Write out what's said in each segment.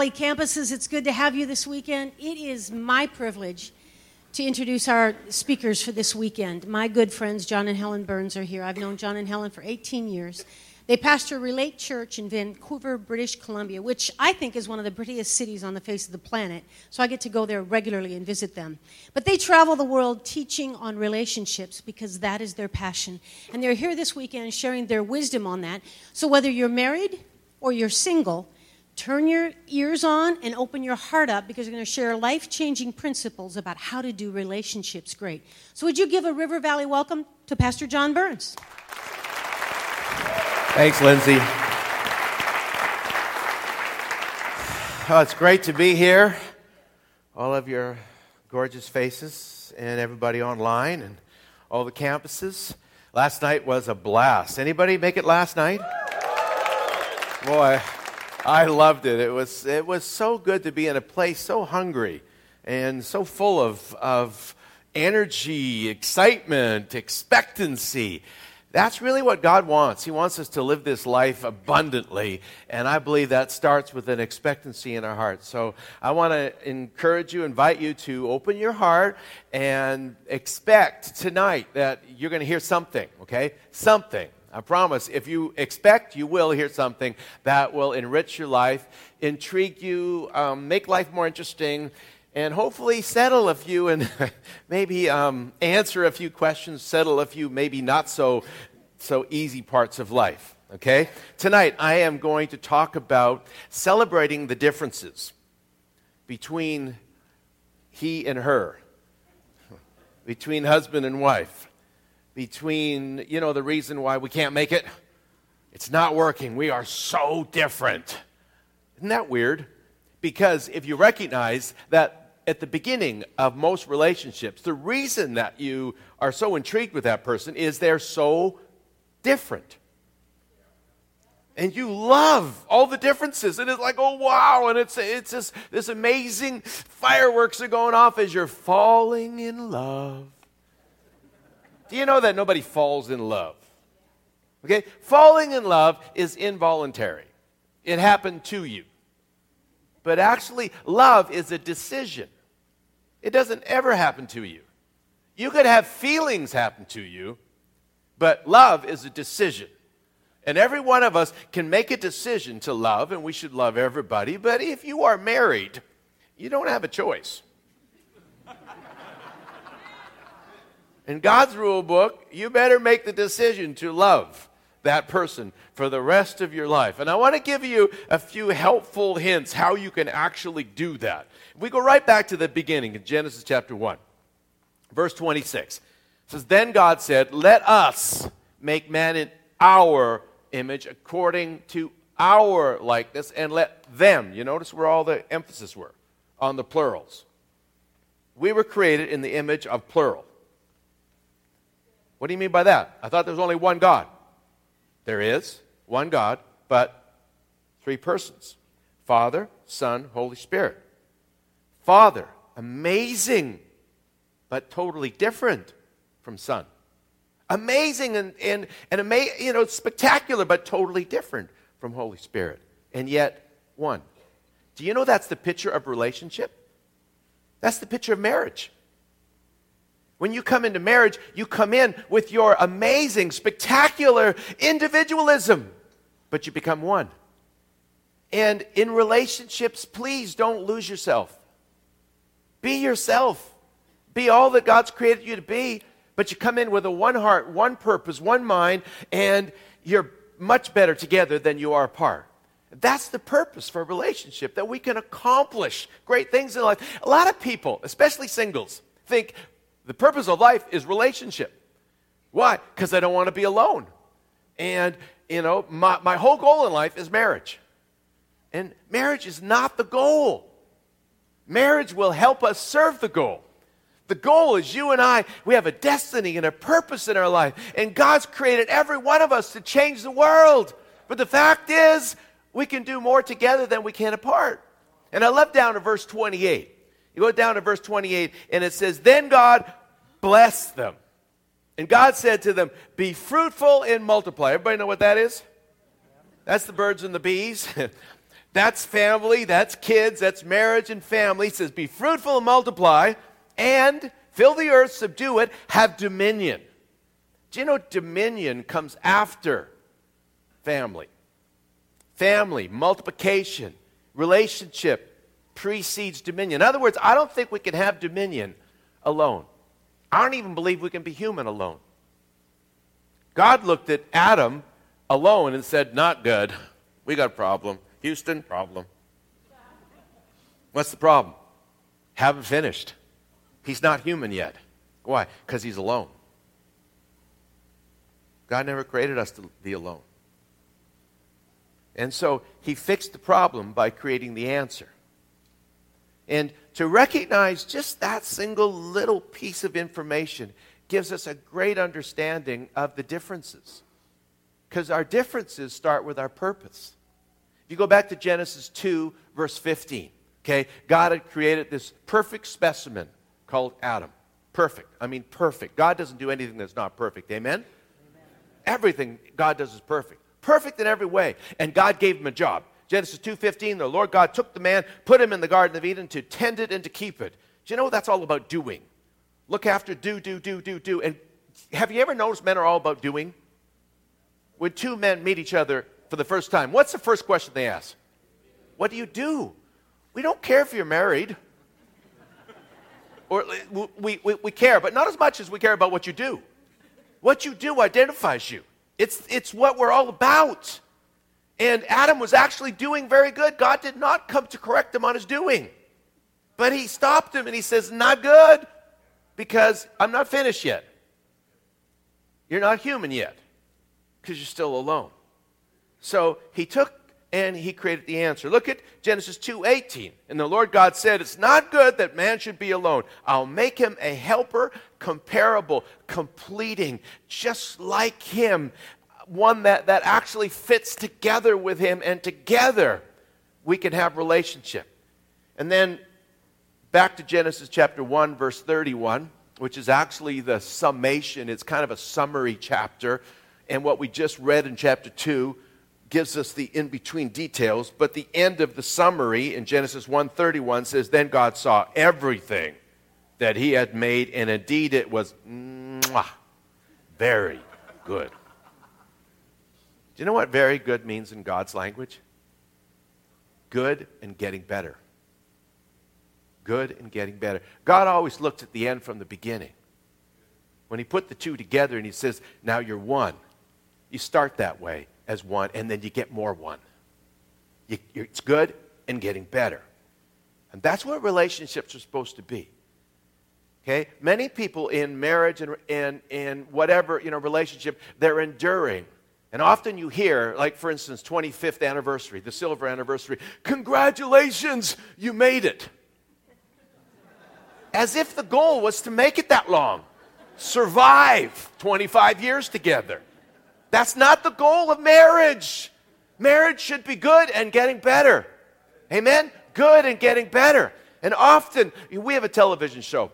Valley campuses. It's good to have you this weekend. It is my privilege to introduce our speakers for this weekend. My good friends, John and Helen Burns, are here. I've known John and Helen for 18 years. They pastor Relate Church in Vancouver, British Columbia, which I think is one of the prettiest cities on the face of the planet. So I get to go there regularly and visit them. But they travel the world teaching on relationships because that is their passion. And they're here this weekend sharing their wisdom on that. So whether you're married or you're single, turn your ears on and open your heart up because we're going to share life changing principles about how to do relationships great. So, would you give a River Valley welcome to Pastor John Burns? Thanks, Lindsay. Oh, it's great to be here. All of your gorgeous faces and everybody online and all the campuses. Last night was a blast. Anybody make it last night? Boy, I loved it. It was, it was so good to be in a place so hungry and so full of, of energy, excitement, expectancy. That's really what God wants. He wants us to live this life abundantly. And I believe that starts with an expectancy in our hearts. So I want to encourage you, invite you to open your heart and expect tonight that you're going to hear something, okay? Something. I promise, if you expect, you will hear something that will enrich your life, intrigue you, um, make life more interesting, and hopefully settle a few and maybe um, answer a few questions, settle a few maybe not so, so easy parts of life. Okay? Tonight, I am going to talk about celebrating the differences between he and her, between husband and wife between, you know, the reason why we can't make it. It's not working. We are so different. Isn't that weird? Because if you recognize that at the beginning of most relationships, the reason that you are so intrigued with that person is they're so different. And you love all the differences. And it's like, oh, wow. And it's, it's just this amazing fireworks are going off as you're falling in love. Do you know that nobody falls in love? Okay? Falling in love is involuntary, it happened to you. But actually, love is a decision. It doesn't ever happen to you. You could have feelings happen to you, but love is a decision. And every one of us can make a decision to love, and we should love everybody. But if you are married, you don't have a choice. In God's rule book, you better make the decision to love that person for the rest of your life. And I want to give you a few helpful hints how you can actually do that. We go right back to the beginning in Genesis chapter 1, verse 26. It says, Then God said, Let us make man in our image according to our likeness, and let them, you notice where all the emphasis were on the plurals. We were created in the image of plural. What do you mean by that? I thought there was only one God. There is one God, but three persons Father, Son, Holy Spirit. Father, amazing, but totally different from Son. Amazing and, and, and ama- you know, spectacular, but totally different from Holy Spirit. And yet, one. Do you know that's the picture of relationship? That's the picture of marriage. When you come into marriage, you come in with your amazing, spectacular individualism. but you become one. And in relationships, please don't lose yourself. Be yourself. Be all that God's created you to be, but you come in with a one heart, one purpose, one mind, and you're much better together than you are apart. That's the purpose for a relationship, that we can accomplish great things in life. A lot of people, especially singles, think the purpose of life is relationship. Why? Because I don't want to be alone. And, you know, my, my whole goal in life is marriage. And marriage is not the goal. Marriage will help us serve the goal. The goal is you and I, we have a destiny and a purpose in our life. And God's created every one of us to change the world. But the fact is, we can do more together than we can apart. And I love down to verse 28. You go down to verse 28, and it says, Then God blessed them. And God said to them, Be fruitful and multiply. Everybody know what that is? That's the birds and the bees. that's family, that's kids, that's marriage and family. He says, Be fruitful and multiply, and fill the earth, subdue it, have dominion. Do you know dominion comes after family? Family, multiplication, relationship precedes dominion. In other words, I don't think we can have dominion alone. I don't even believe we can be human alone. God looked at Adam alone and said, Not good. We got a problem. Houston, problem. What's the problem? Haven't finished. He's not human yet. Why? Because he's alone. God never created us to be alone. And so he fixed the problem by creating the answer. And to recognize just that single little piece of information gives us a great understanding of the differences. Because our differences start with our purpose. If you go back to Genesis 2, verse 15, okay, God had created this perfect specimen called Adam. Perfect. I mean, perfect. God doesn't do anything that's not perfect. Amen? Amen? Everything God does is perfect. Perfect in every way. And God gave him a job. Genesis 2:15, the Lord God took the man, put him in the garden of Eden to tend it and to keep it. Do you know that's all about doing? Look after, do, do, do, do, do. And have you ever noticed men are all about doing? When two men meet each other for the first time, what's the first question they ask? What do you do? We don't care if you're married. Or we, we, we care, but not as much as we care about what you do. What you do identifies you. It's, it's what we're all about. And Adam was actually doing very good. God did not come to correct him on his doing. But he stopped him and he says, Not good, because I'm not finished yet. You're not human yet, because you're still alone. So he took and he created the answer. Look at Genesis 2:18. And the Lord God said, "It's not good that man should be alone. I'll make him a helper comparable, completing, just like him one that, that actually fits together with him, and together we can have relationship. And then back to Genesis chapter 1, verse 31, which is actually the summation. It's kind of a summary chapter. And what we just read in chapter 2 gives us the in-between details. But the end of the summary in Genesis 1:31 says, Then God saw everything that he had made, and indeed it was very good. Do you know what very good means in God's language? Good and getting better. Good and getting better. God always looked at the end from the beginning. When He put the two together and He says, Now you're one, you start that way as one, and then you get more one. You, it's good and getting better. And that's what relationships are supposed to be. Okay? Many people in marriage and, and whatever, you know, relationship, they're enduring. And often you hear, like for instance, 25th anniversary, the silver anniversary, congratulations, you made it. As if the goal was to make it that long, survive 25 years together. That's not the goal of marriage. Marriage should be good and getting better. Amen? Good and getting better. And often, we have a television show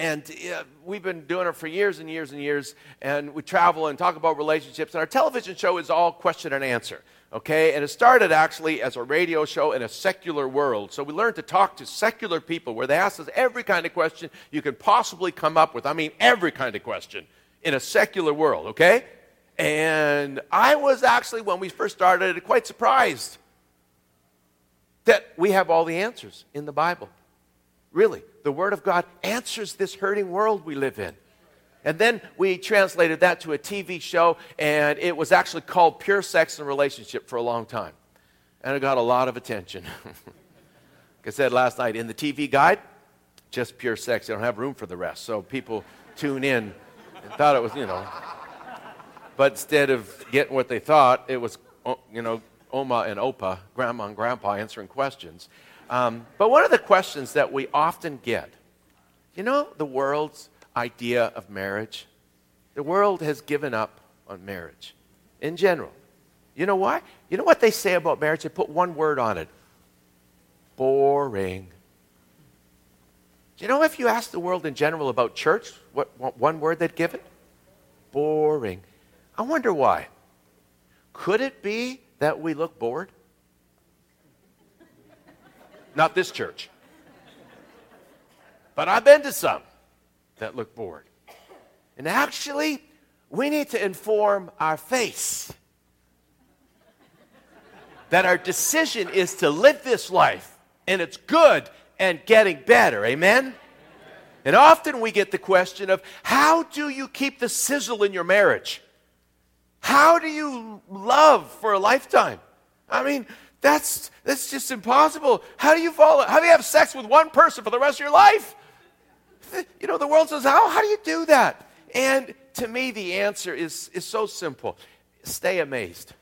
and uh, we've been doing it for years and years and years. And we travel and talk about relationships. And our television show is all question and answer. Okay? And it started actually as a radio show in a secular world. So we learned to talk to secular people where they ask us every kind of question you can possibly come up with. I mean, every kind of question in a secular world. Okay? And I was actually, when we first started, quite surprised that we have all the answers in the Bible. Really, the Word of God answers this hurting world we live in. And then we translated that to a TV show, and it was actually called Pure Sex and Relationship for a long time. And it got a lot of attention. like I said last night, in the TV guide, just pure sex. They don't have room for the rest. So people tune in and thought it was, you know. But instead of getting what they thought, it was, oh, you know, Oma and Opa, Grandma and Grandpa answering questions. Um, but one of the questions that we often get, you know, the world's idea of marriage? The world has given up on marriage in general. You know why? You know what they say about marriage? They put one word on it boring. You know if you ask the world in general about church, what, what one word they'd give it? Boring. I wonder why. Could it be that we look bored? Not this church. But I've been to some that look bored. And actually, we need to inform our face that our decision is to live this life and it's good and getting better. Amen? And often we get the question of how do you keep the sizzle in your marriage? How do you love for a lifetime? I mean, that's that's just impossible. How do you follow? How do you have sex with one person for the rest of your life? You know, the world says, How, how do you do that? And to me, the answer is, is so simple stay amazed.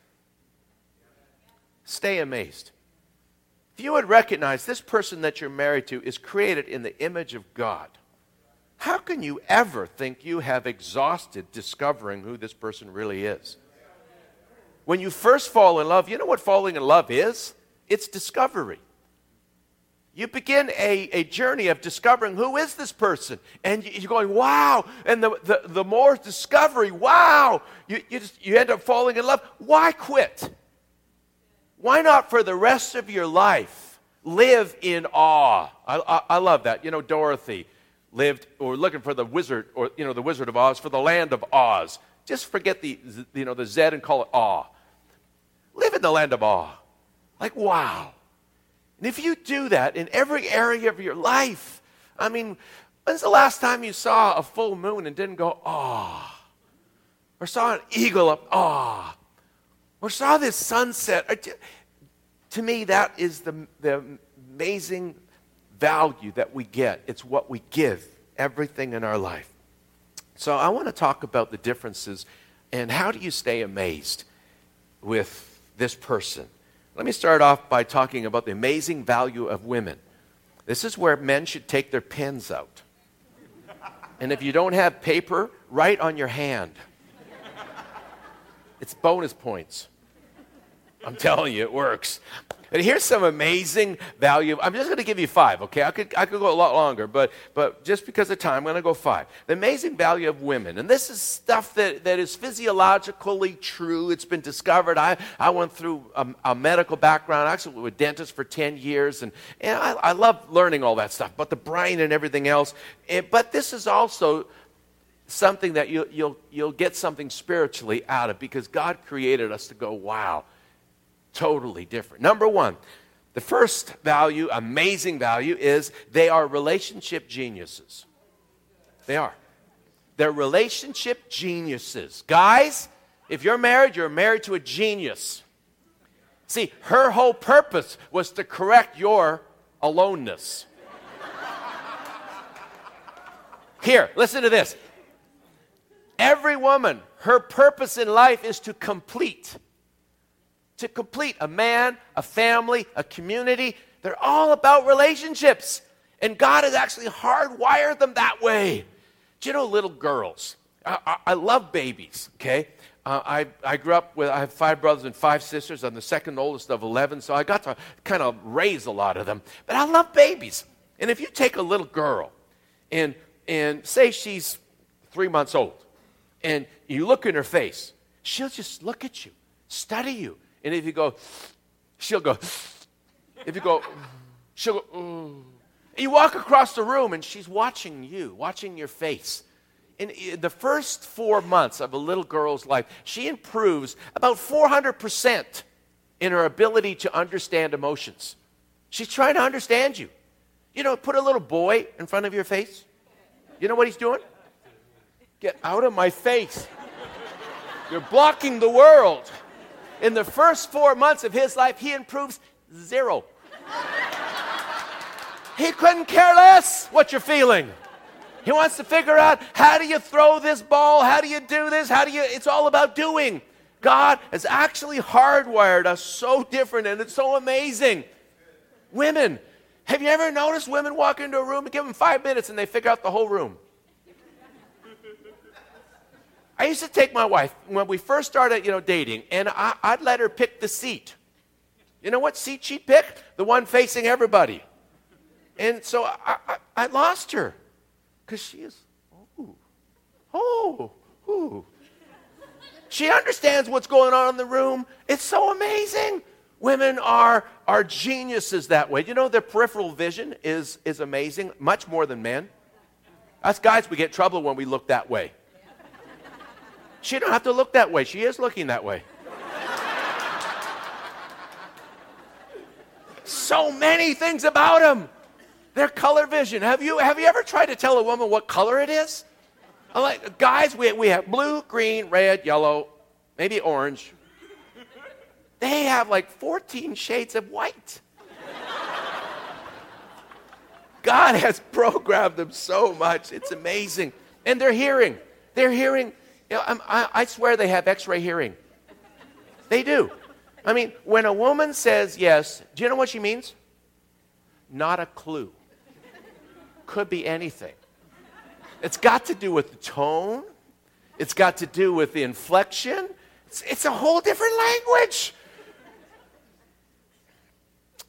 Stay amazed. If you would recognize this person that you're married to is created in the image of God, how can you ever think you have exhausted discovering who this person really is? When you first fall in love, you know what falling in love is? It's discovery you begin a, a journey of discovering who is this person. And you're going, wow. And the, the, the more discovery, wow, you, you, just, you end up falling in love. Why quit? Why not for the rest of your life live in awe? I, I, I love that. You know, Dorothy lived or looking for the wizard or, you know, the Wizard of Oz for the land of Oz. Just forget the, you know, the Z and call it awe. Live in the land of awe. Like, wow. And if you do that in every area of your life, I mean, when's the last time you saw a full moon and didn't go, ah? Or saw an eagle up, ah? Or saw this sunset? To me, that is the, the amazing value that we get. It's what we give everything in our life. So I want to talk about the differences and how do you stay amazed with this person? Let me start off by talking about the amazing value of women. This is where men should take their pens out. And if you don't have paper, write on your hand. It's bonus points. I'm telling you, it works. And here's some amazing value. I'm just going to give you five, okay? I could, I could go a lot longer, but, but just because of time, I'm going to go five. The amazing value of women. And this is stuff that, that is physiologically true. It's been discovered. I, I went through a, a medical background, I actually with dentists for 10 years, and, and I, I love learning all that stuff, but the brain and everything else. And, but this is also something that you, you'll, you'll get something spiritually out of because God created us to go, wow totally different. Number one, the first value, amazing value, is they are relationship geniuses. They are. They're relationship geniuses. Guys, if you're married, you're married to a genius. See, her whole purpose was to correct your aloneness. Here, listen to this. Every woman, her purpose in life is to complete to complete a man, a family, a community. They're all about relationships. And God has actually hardwired them that way. Do you know little girls? I, I, I love babies, okay? Uh, I, I grew up with, I have five brothers and five sisters. I'm the second oldest of 11, so I got to kind of raise a lot of them. But I love babies. And if you take a little girl and, and say she's three months old, and you look in her face, she'll just look at you, study you, and if you go, she'll go. If you go, she'll go. Mm. You walk across the room and she's watching you, watching your face. in, in the first four months of a little girl's life, she improves about 400% in her ability to understand emotions. She's trying to understand you. You know, put a little boy in front of your face. You know what he's doing? Get out of my face. You're blocking the world. In the first four months of his life, he improves zero. He couldn't care less what you're feeling. He wants to figure out how do you throw this ball? How do you do this? How do you? It's all about doing. God has actually hardwired us so different, and it's so amazing. Women, have you ever noticed women walk into a room and give them five minutes and they figure out the whole room? I used to take my wife when we first started, you know, dating, and I, would let her pick the seat. You know what seat she picked? The one facing everybody. And so I, I, I lost her because she is, oh, oh, oh. She understands what's going on in the room. It's so amazing. Women are, are geniuses that way. You know, their peripheral vision is, is amazing, much more than men. Us guys, we get trouble when we look that way. She don't have to look that way. She is looking that way. so many things about them. Their color vision. Have you, have you ever tried to tell a woman what color it is? Like, guys, we, we have blue, green, red, yellow, maybe orange. They have like 14 shades of white. God has programmed them so much. It's amazing. And they're hearing. They're hearing. I, I swear they have x ray hearing. They do. I mean, when a woman says yes, do you know what she means? Not a clue. Could be anything. It's got to do with the tone, it's got to do with the inflection. It's, it's a whole different language.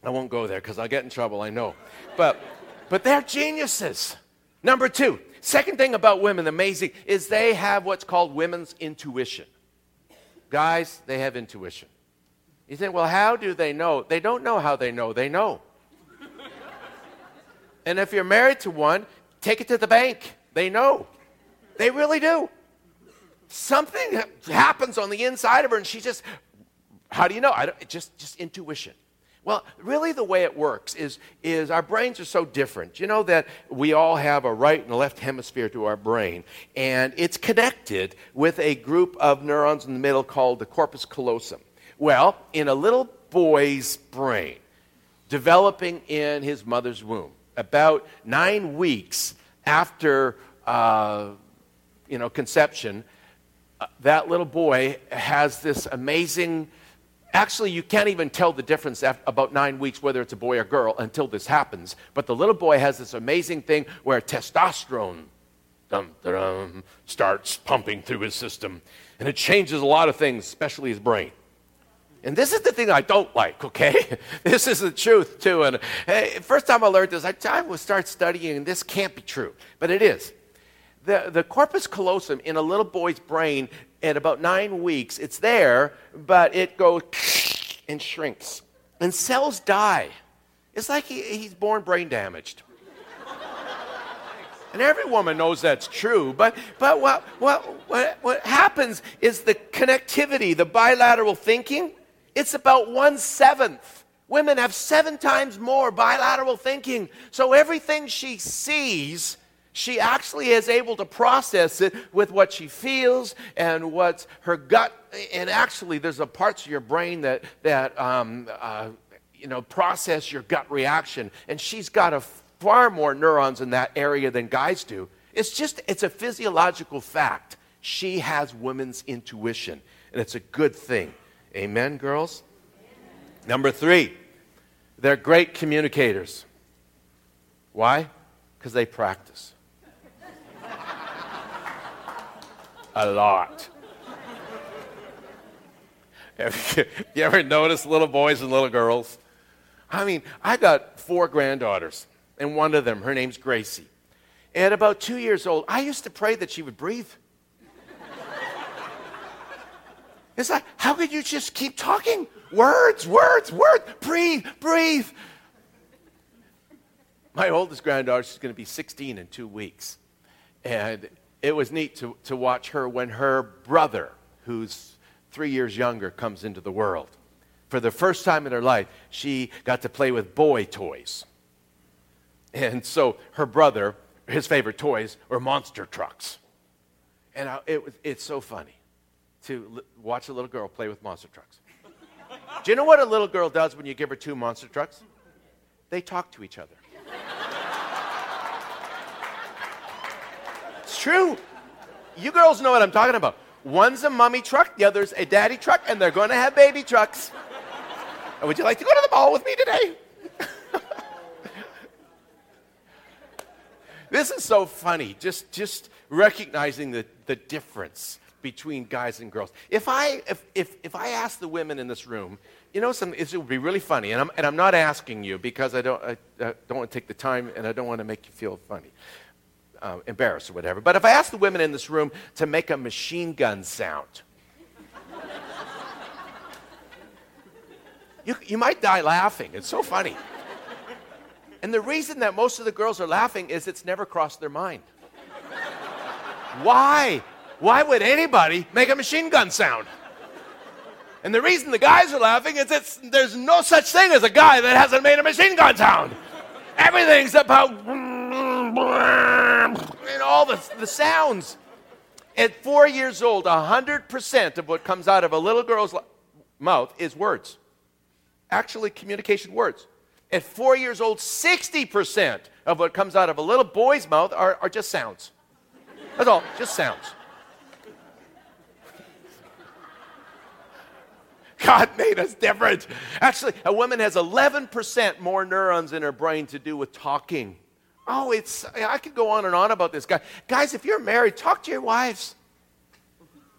I won't go there because I'll get in trouble, I know. But, but they're geniuses. Number two, second thing about women, amazing, is they have what's called women's intuition. Guys, they have intuition. You think, well, how do they know? They don't know how they know, they know. and if you're married to one, take it to the bank. They know. They really do. Something happens on the inside of her, and she just, how do you know? I don't, just, just intuition. Well, really, the way it works is, is our brains are so different. You know that we all have a right and a left hemisphere to our brain, and it's connected with a group of neurons in the middle called the corpus callosum. Well, in a little boy's brain, developing in his mother's womb, about nine weeks after uh, you know, conception, uh, that little boy has this amazing Actually, you can't even tell the difference after about nine weeks whether it's a boy or girl until this happens. But the little boy has this amazing thing where testosterone dum, dum, starts pumping through his system. And it changes a lot of things, especially his brain. And this is the thing I don't like, okay? this is the truth, too. And hey, first time I learned this, I, I would start studying, and this can't be true, but it is. The, the corpus callosum in a little boy's brain at about nine weeks, it's there, but it goes and shrinks. And cells die. It's like he, he's born brain damaged. And every woman knows that's true. But, but what, what, what, what happens is the connectivity, the bilateral thinking, it's about one seventh. Women have seven times more bilateral thinking. So everything she sees she actually is able to process it with what she feels and what's her gut. And actually, there's a parts of your brain that, that um, uh, you know, process your gut reaction. And she's got a far more neurons in that area than guys do. It's just, it's a physiological fact. She has women's intuition, and it's a good thing. Amen, girls? Number three, they're great communicators. Why? Because they practice. A lot. You ever notice little boys and little girls? I mean, I got four granddaughters, and one of them, her name's Gracie. At about two years old, I used to pray that she would breathe. It's like, how could you just keep talking? Words, words, words, breathe, breathe. My oldest granddaughter, she's going to be 16 in two weeks. And it was neat to, to watch her when her brother, who's three years younger, comes into the world. For the first time in her life, she got to play with boy toys. And so her brother, his favorite toys were monster trucks. And I, it it's so funny to l- watch a little girl play with monster trucks. Do you know what a little girl does when you give her two monster trucks? They talk to each other. True. You girls know what I'm talking about. One's a mummy truck, the other's a daddy truck, and they're going to have baby trucks. Would you like to go to the mall with me today? this is so funny, just, just recognizing the, the difference between guys and girls. If I, if, if, if I ask the women in this room, you know, some, it would be really funny, and I'm, and I'm not asking you because I don't, I, I don't want to take the time and I don't want to make you feel funny uh, embarrassed or whatever. But if I ask the women in this room to make a machine gun sound, you, you might die laughing. It's so funny. And the reason that most of the girls are laughing is it's never crossed their mind. Why? Why would anybody make a machine gun sound? And the reason the guys are laughing is it's, there's no such thing as a guy that hasn't made a machine gun sound. Everything's about all the, the sounds. At four years old, 100% of what comes out of a little girl's mouth is words. Actually, communication words. At four years old, 60% of what comes out of a little boy's mouth are, are just sounds. That's all, just sounds. God made us different. Actually, a woman has 11% more neurons in her brain to do with talking Oh, it's, I could go on and on about this guy. Guys, if you're married, talk to your wives.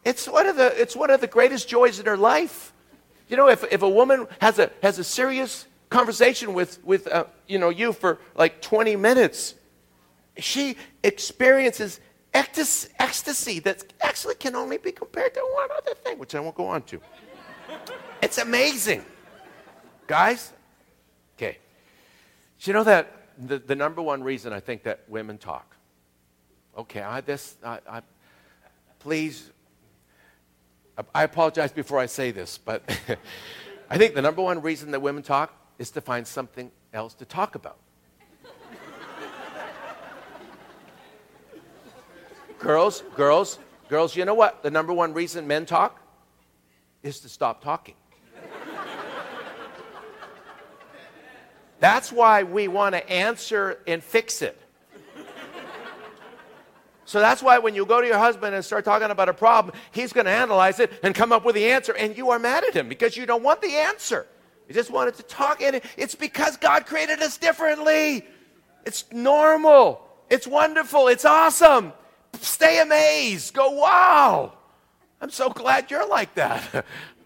It's one of the, it's one of the greatest joys in her life. You know, if, if a woman has a, has a serious conversation with, with uh, you know, you for like 20 minutes, she experiences ecstasy that actually can only be compared to one other thing, which I won't go on to. It's amazing. Guys, okay. You know that the, the number one reason I think that women talk. Okay, I this I, I please I apologize before I say this, but I think the number one reason that women talk is to find something else to talk about. girls, girls, girls, you know what? The number one reason men talk is to stop talking. That's why we want to answer and fix it. So that's why when you go to your husband and start talking about a problem, he's going to analyze it and come up with the answer, and you are mad at him because you don't want the answer. You just wanted to talk, and it's because God created us differently. It's normal, it's wonderful, it's awesome. Stay amazed. Go, wow. I'm so glad you're like that.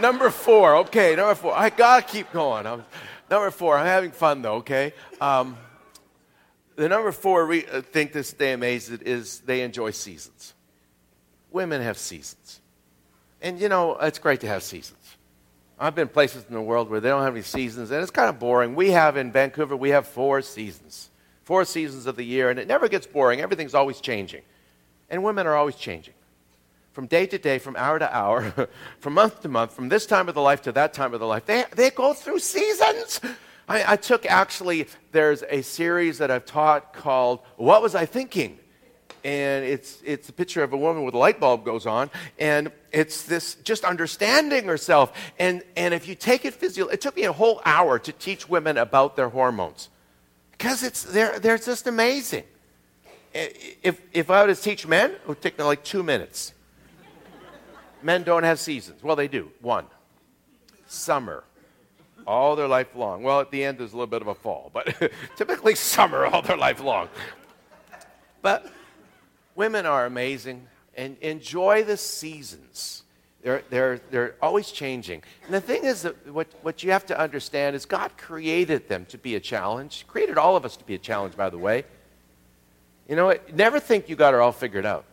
number four. Okay, number four. I gotta keep going. I'm, number four. I'm having fun though. Okay. Um, the number four re- uh, think this stay amazed is they enjoy seasons. Women have seasons, and you know it's great to have seasons. I've been places in the world where they don't have any seasons, and it's kind of boring. We have in Vancouver, we have four seasons, four seasons of the year, and it never gets boring. Everything's always changing, and women are always changing from day to day, from hour to hour, from month to month, from this time of the life to that time of the life. They, they go through seasons. I, I took actually, there's a series that I've taught called What Was I Thinking? and it's it's a picture of a woman with a light bulb goes on and it's this just understanding herself and and if you take it physio it took me a whole hour to teach women about their hormones because it's they're they're just amazing if if i were to teach men it would take me like two minutes men don't have seasons. Well, they do. One, summer, all their life long. Well, at the end, there's a little bit of a fall, but typically summer all their life long. But women are amazing and enjoy the seasons. They're, they're, they're always changing. And the thing is that what, what you have to understand is God created them to be a challenge. Created all of us to be a challenge, by the way. You know, never think you got it all figured out.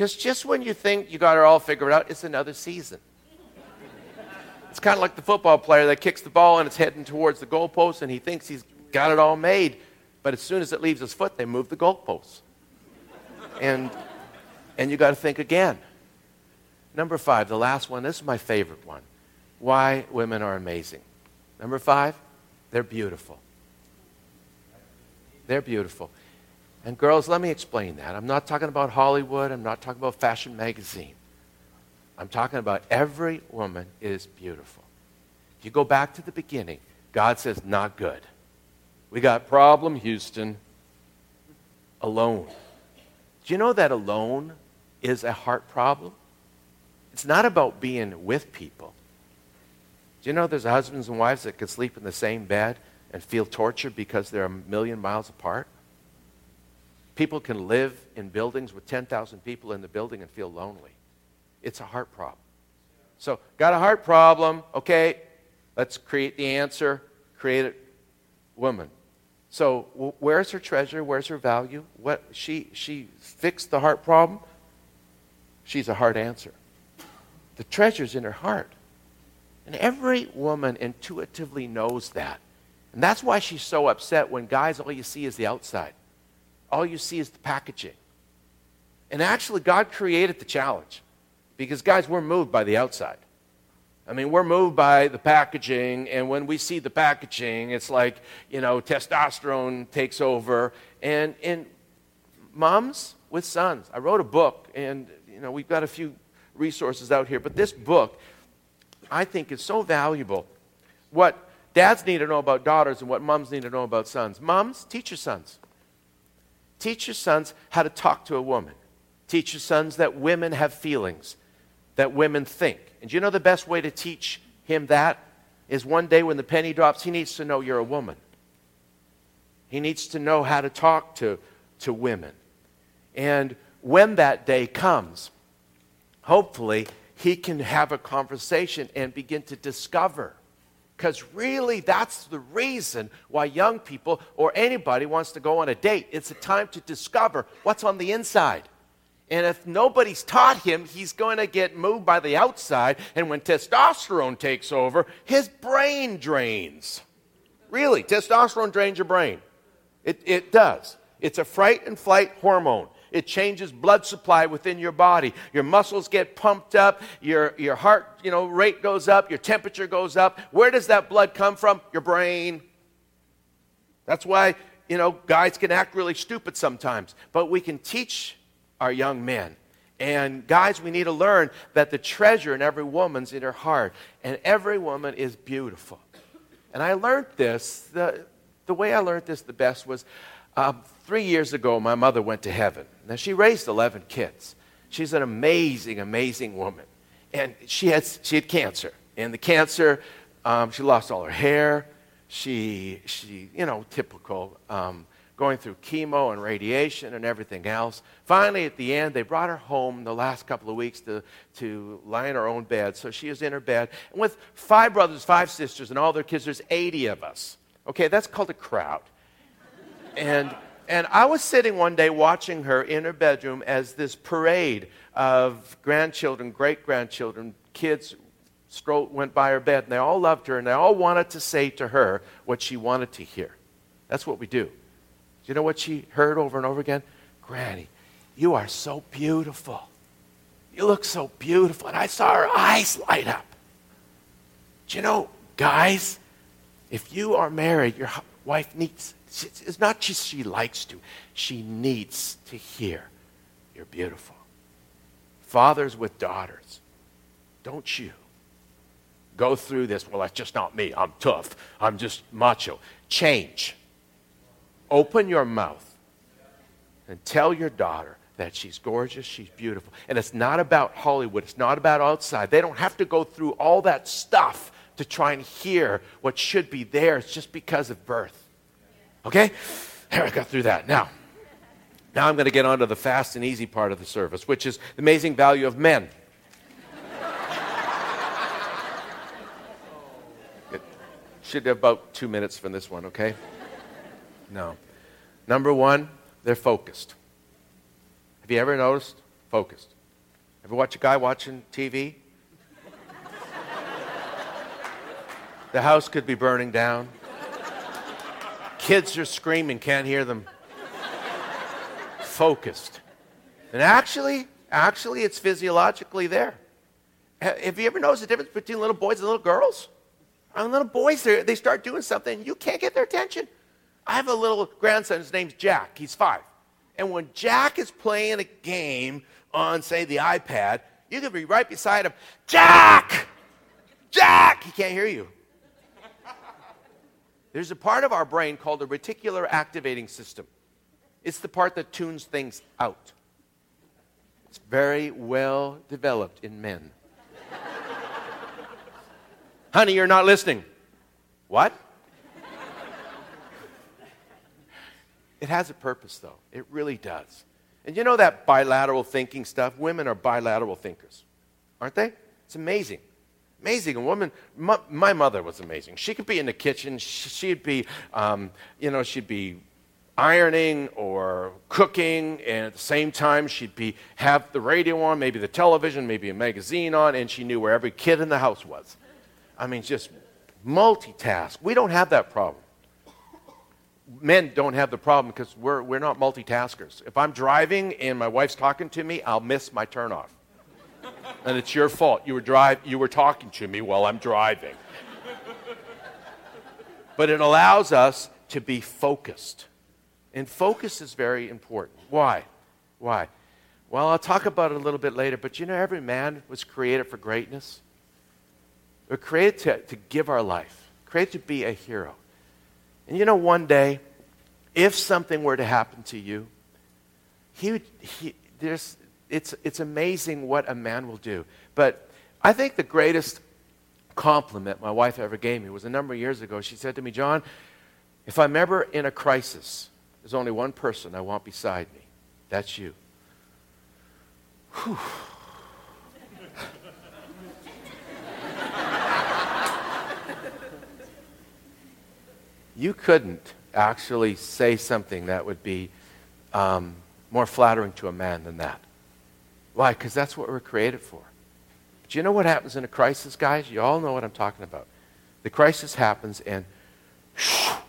Because just when you think you got it all figured out, it's another season. It's kind of like the football player that kicks the ball and it's heading towards the goalpost and he thinks he's got it all made. But as soon as it leaves his foot, they move the goalposts. And, and you got to think again. Number five, the last one, this is my favorite one. Why women are amazing. Number five, they're beautiful. They're beautiful. And girls, let me explain that. I'm not talking about Hollywood, I'm not talking about fashion magazine. I'm talking about every woman is beautiful. If you go back to the beginning, God says, not good. We got problem, Houston. Alone. Do you know that alone is a heart problem? It's not about being with people. Do you know there's husbands and wives that could sleep in the same bed and feel tortured because they're a million miles apart? People can live in buildings with 10,000 people in the building and feel lonely. It's a heart problem. So, got a heart problem. Okay, let's create the answer. Create a woman. So, w- where's her treasure? Where's her value? What she she fixed the heart problem. She's a heart answer. The treasure's in her heart. And every woman intuitively knows that. And that's why she's so upset when guys, all you see is the outside. All you see is the packaging. And actually, God created the challenge. Because, guys, we're moved by the outside. I mean, we're moved by the packaging, and when we see the packaging, it's like, you know, testosterone takes over. And, and moms with sons, I wrote a book, and, you know, we've got a few resources out here, but this book, I think, is so valuable. What dads need to know about daughters and what moms need to know about sons. Moms, teach your sons. Teach your sons how to talk to a woman. Teach your sons that women have feelings that women think. And you know the best way to teach him that is one day when the penny drops, he needs to know you're a woman. He needs to know how to talk to, to women. And when that day comes, hopefully he can have a conversation and begin to discover. Because really, that's the reason why young people or anybody wants to go on a date. It's a time to discover what's on the inside. And if nobody's taught him, he's going to get moved by the outside. And when testosterone takes over, his brain drains. Really, testosterone drains your brain. It, it does. It's a fright and flight hormone. It changes blood supply within your body. Your muscles get pumped up. Your, your heart you know, rate goes up. Your temperature goes up. Where does that blood come from? Your brain. That's why, you know, guys can act really stupid sometimes. But we can teach our young men. And guys, we need to learn that the treasure in every woman's in her heart, and every woman is beautiful. And I learned this, the, the way I learned this the best was um, three years ago, my mother went to heaven. Now, she raised 11 kids. She's an amazing, amazing woman. And she had, she had cancer. And the cancer, um, she lost all her hair. She, she you know, typical. Um, going through chemo and radiation and everything else. Finally, at the end, they brought her home the last couple of weeks to, to lie in her own bed. So she is in her bed. And with five brothers, five sisters, and all their kids, there's 80 of us. Okay, that's called a crowd. And, and I was sitting one day watching her in her bedroom as this parade of grandchildren, great grandchildren, kids went by her bed, and they all loved her, and they all wanted to say to her what she wanted to hear. That's what we do. do. You know what she heard over and over again? Granny, you are so beautiful. You look so beautiful. And I saw her eyes light up. Do you know, guys, if you are married, your wife needs, it's not just she likes to, she needs to hear you're beautiful. Fathers with daughters, don't you go through this? Well, that's just not me. I'm tough. I'm just macho. Change. Open your mouth and tell your daughter that she's gorgeous, she's beautiful. And it's not about Hollywood, it's not about outside. They don't have to go through all that stuff to try and hear what should be theirs just because of birth. Okay? There, I got through that. Now, now I'm going to get on to the fast and easy part of the service, which is the amazing value of men. It should have about two minutes for this one, okay? No. Number one, they're focused. Have you ever noticed? Focused. Ever watch a guy watching TV? The house could be burning down. Kids are screaming, can't hear them. Focused. And actually, actually, it's physiologically there. Have you ever noticed the difference between little boys and little girls? And little boys, they start doing something, you can't get their attention. I have a little grandson, his name's Jack. He's five. And when Jack is playing a game on, say, the iPad, you can be right beside him. Jack! Jack! He can't hear you. There's a part of our brain called the reticular activating system. It's the part that tunes things out. It's very well developed in men. Honey, you're not listening. What? it has a purpose, though. It really does. And you know that bilateral thinking stuff? Women are bilateral thinkers, aren't they? It's amazing. Amazing. A woman, my, my mother was amazing. She could be in the kitchen, she'd be, um, you know, she'd be ironing or cooking, and at the same time, she'd be have the radio on, maybe the television, maybe a magazine on, and she knew where every kid in the house was. I mean, just multitask. We don't have that problem. Men don't have the problem because we're, we're not multitaskers. If I'm driving and my wife's talking to me, I'll miss my turnoff. And it's your fault. You were, drive, you were talking to me while I'm driving. but it allows us to be focused. And focus is very important. Why? Why? Well, I'll talk about it a little bit later, but you know, every man was created for greatness. We're created to, to give our life, created to be a hero. And you know, one day, if something were to happen to you, he he, there's, it's, it's amazing what a man will do. But I think the greatest compliment my wife ever gave me was a number of years ago. She said to me, John, if I'm ever in a crisis, there's only one person I want beside me. That's you. Whew. you couldn't actually say something that would be um, more flattering to a man than that. Why? Because that's what we're created for. But you know what happens in a crisis, guys? You all know what I'm talking about. The crisis happens, and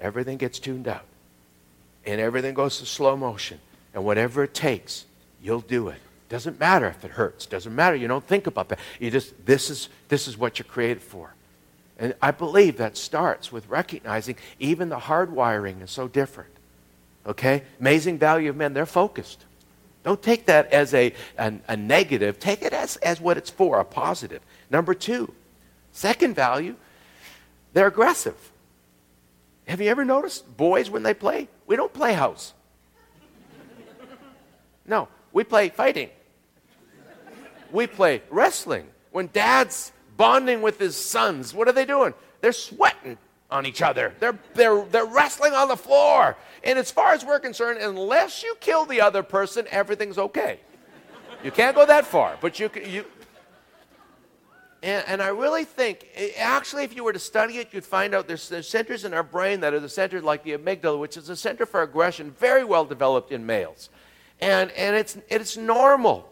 everything gets tuned out, and everything goes to slow motion. And whatever it takes, you'll do it. Doesn't matter if it hurts. Doesn't matter. You don't think about that. You just this is this is what you're created for. And I believe that starts with recognizing even the hardwiring is so different. Okay? Amazing value of men, they're focused. Don't take that as a, a, a, negative. Take it as, as what it's for, a positive. Number two, second value, they're aggressive. Have you ever noticed boys when they play? We don't play house. No, we play fighting. We play wrestling. When dad's bonding with his sons. What are they doing? They're sweating on each other. They're, they're, they're wrestling on the floor. And as far as we're concerned, unless you kill the other person, everything's okay. You can't go that far, but you can. you. And, and I really think, eh, actually, if you were to study it, you'd find out there's, there's centers in our brain that are the centers like the amygdala, which is a center for aggression, very well developed in males. And, and it's, it's normal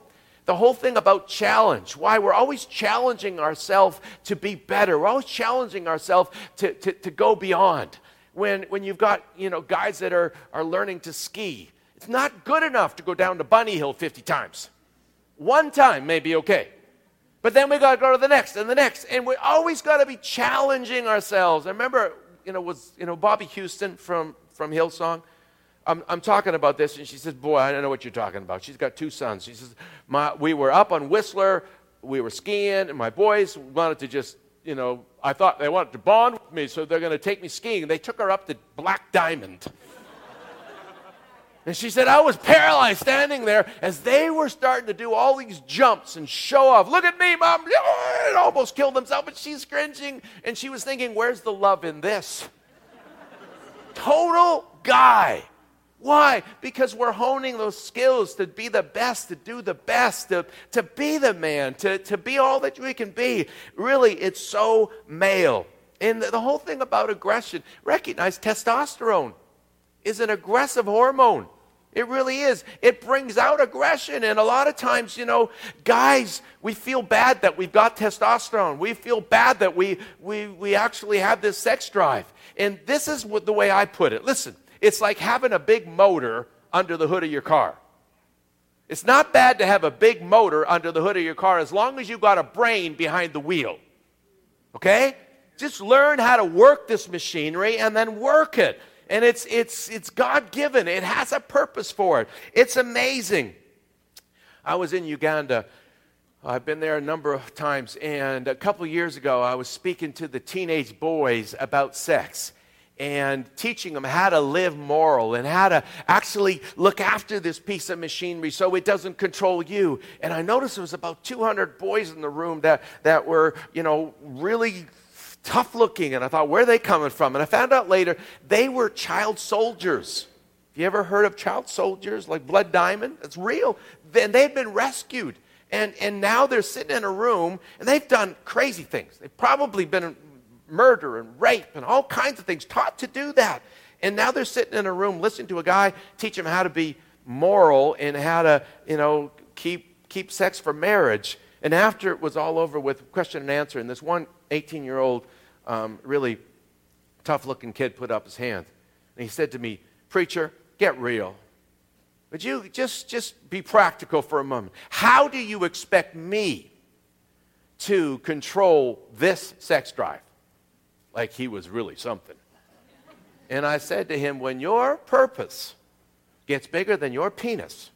the whole thing about challenge, why we're always challenging ourselves to be better. We're always challenging ourselves to, to, to go beyond. When, when you've got you know, guys that are, are learning to ski, it's not good enough to go down to Bunny Hill 50 times. One time may be okay. But then we got to go to the next and the next. And we always got to be challenging ourselves. I remember, you know, was, you know, Bobbie Houston from, from Hillsong. I'm, I'm talking about this, and she says, Boy, I don't know what you're talking about. She's got two sons. She says, my, We were up on Whistler, we were skiing, and my boys wanted to just, you know, I thought they wanted to bond with me, so they're going to take me skiing. And they took her up to Black Diamond. And she said, I was paralyzed standing there as they were starting to do all these jumps and show off. Look at me, mom. It almost killed themselves, but she's cringing. And she was thinking, where's the love in this? Total guy. Why? Because we're honing those skills to be the best, to do the best, to, to be the man, to, to be all that we can be. Really, it's so male. And the, the whole thing about aggression, recognize testosterone is an aggressive hormone. It really is. It brings out aggression. And a lot of times, you know, guys, we feel bad that we've got testosterone. We feel bad that we, we, we actually have this sex drive. And this is what, the way I put it. Listen, it's like having a big motor under the hood of your car. It's not bad to have a big motor under the hood of your car as long as you've got a brain behind the wheel. Okay? Just learn how to work this machinery and then work it and it's, it's, it's God given. It has a purpose for it. It's amazing. I was in Uganda. I've been there a number of times, and a couple years ago, I was speaking to the teenage boys about sex and teaching them how to live moral and how to actually look after this piece of machinery so it doesn't control you. And I noticed there was about 200 boys in the room that, that were, you know, really tough looking. And I thought, where are they coming from? And I found out later they were child soldiers. Have you ever heard of child soldiers like Blood Diamond? It's real. Then they've been rescued. And, and now they're sitting in a room and they've done crazy things. They've probably been murder and rape and all kinds of things, taught to do that. And now they're sitting in a room listening to a guy teach them how to be moral and how to, you know, keep, keep sex for marriage. And after it was all over with question and answer, and this one 18 year old, um, really tough looking kid put up his hand. And he said to me, Preacher, get real. Would you just, just be practical for a moment? How do you expect me to control this sex drive? Like he was really something. And I said to him, When your purpose gets bigger than your penis,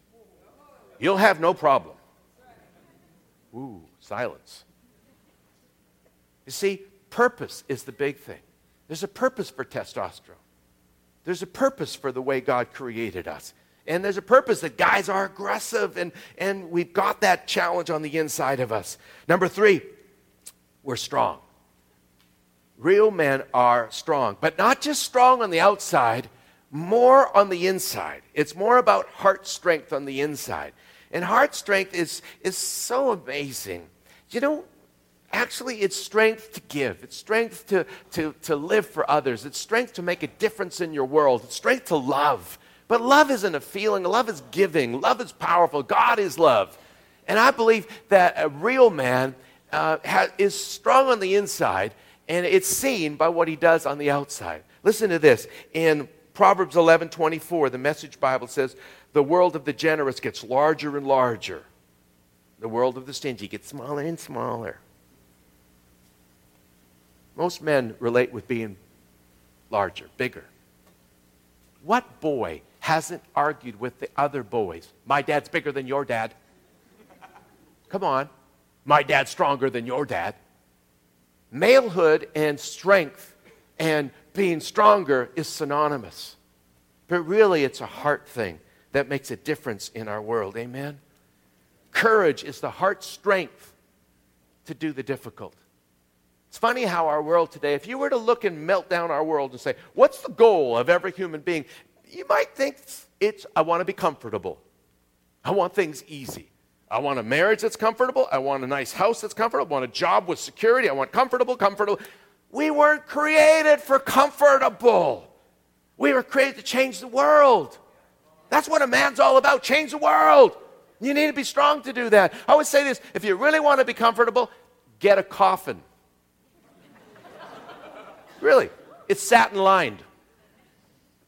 you'll have no problem. Ooh, silence. You see, purpose is the big thing. There's a purpose for testosterone. There's a purpose for the way God created us. And there's a purpose that guys are aggressive, and, and we've got that challenge on the inside of us. Number three, we're strong. Real men are strong, but not just strong on the outside, more on the inside. It's more about heart strength on the inside. And heart strength is, is so amazing. You know, actually it's strength to give. It's strength to, to, to live for others. It's strength to make a difference in your world. It's strength to love. But love isn't a feeling. Love is giving. Love is powerful. God is love. And i believe that a real man uh, is strong on the inside and it's seen by what he does on the outside listen to this in proverbs 11 24 the message bible says the world of the generous gets larger and larger the world of the stingy gets smaller and smaller most men relate with being larger, bigger. What boy hasn't argued with the other boys? My dad's bigger than your dad. Come on. My dad's stronger than your dad. Malehood and strength and being stronger is synonymous. But really, it's a heart thing that makes a difference in our world. Amen? Courage is the heart strength to do the difficult. It's funny how our world today, if you were to look and melt down our world and say, what's the goal of every human being? You might think it's, I want to be comfortable. I want things easy. I want a marriage that's comfortable. I want a nice house that's comfortable. I want a job with security. I want comfortable, comfortable. We weren't created for comfortable. We were created to change the world. That's what a man's all about change the world. You need to be strong to do that. I always say this if you really want to be comfortable, get a coffin. Really. It's satin lined.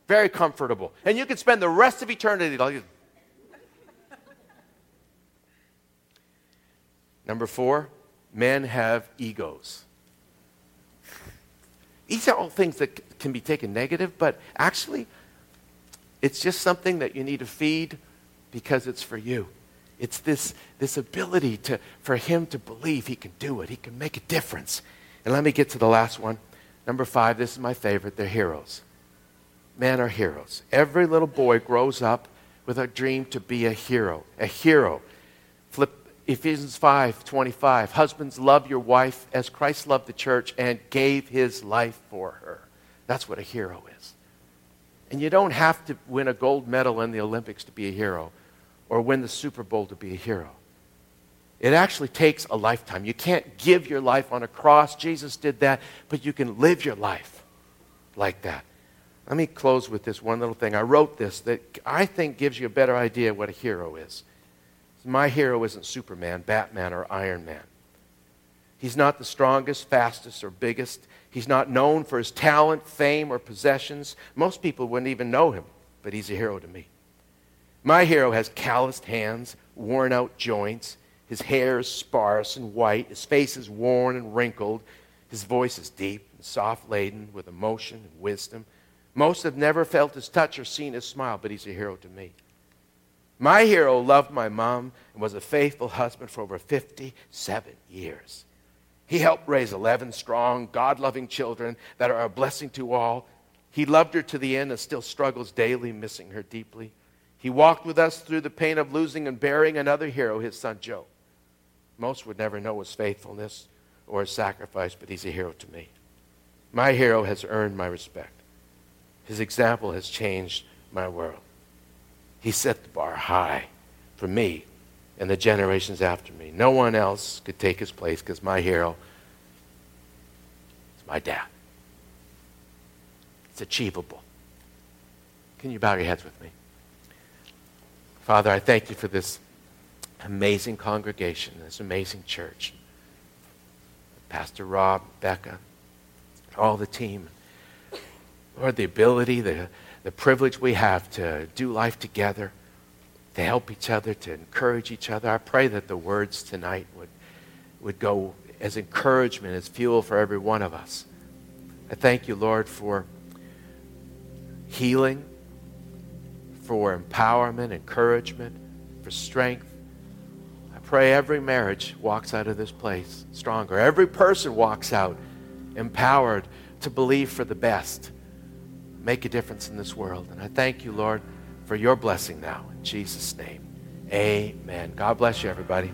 Very comfortable. And you can spend the rest of eternity like Number four, men have egos. These are all things that can be taken negative, but actually, it's just something that you need to feed because it's for you. It's this, this ability to, for him to believe he can do it, he can make a difference. And let me get to the last one. Number five, this is my favorite, they're heroes. Men are heroes. Every little boy grows up with a dream to be a hero. A hero. Ephesians 5 25. Husbands, love your wife as Christ loved the church and gave his life for her. That's what a hero is. And you don't have to win a gold medal in the Olympics to be a hero or win the Super Bowl to be a hero. It actually takes a lifetime. You can't give your life on a cross. Jesus did that, but you can live your life like that. Let me close with this one little thing. I wrote this that I think gives you a better idea what a hero is. My hero isn't Superman, Batman, or Iron Man. He's not the strongest, fastest, or biggest. He's not known for his talent, fame, or possessions. Most people wouldn't even know him, but he's a hero to me. My hero has calloused hands, worn out joints. His hair is sparse and white. His face is worn and wrinkled. His voice is deep and soft laden with emotion and wisdom. Most have never felt his touch or seen his smile, but he's a hero to me. My hero loved my mom and was a faithful husband for over 57 years. He helped raise 11 strong, God loving children that are a blessing to all. He loved her to the end and still struggles daily, missing her deeply. He walked with us through the pain of losing and burying another hero, his son Joe. Most would never know his faithfulness or his sacrifice, but he's a hero to me. My hero has earned my respect. His example has changed my world. He set the bar high for me and the generations after me. No one else could take his place because my hero is my dad. It's achievable. Can you bow your heads with me? Father, I thank you for this amazing congregation, this amazing church. Pastor Rob, Becca, all the team. Lord, the ability, the, the privilege we have to do life together, to help each other, to encourage each other. I pray that the words tonight would, would go as encouragement, as fuel for every one of us. I thank you, Lord, for healing, for empowerment, encouragement, for strength. I pray every marriage walks out of this place stronger. Every person walks out empowered to believe for the best make a difference in this world. And I thank you, Lord, for your blessing now. In Jesus' name, amen. God bless you, everybody.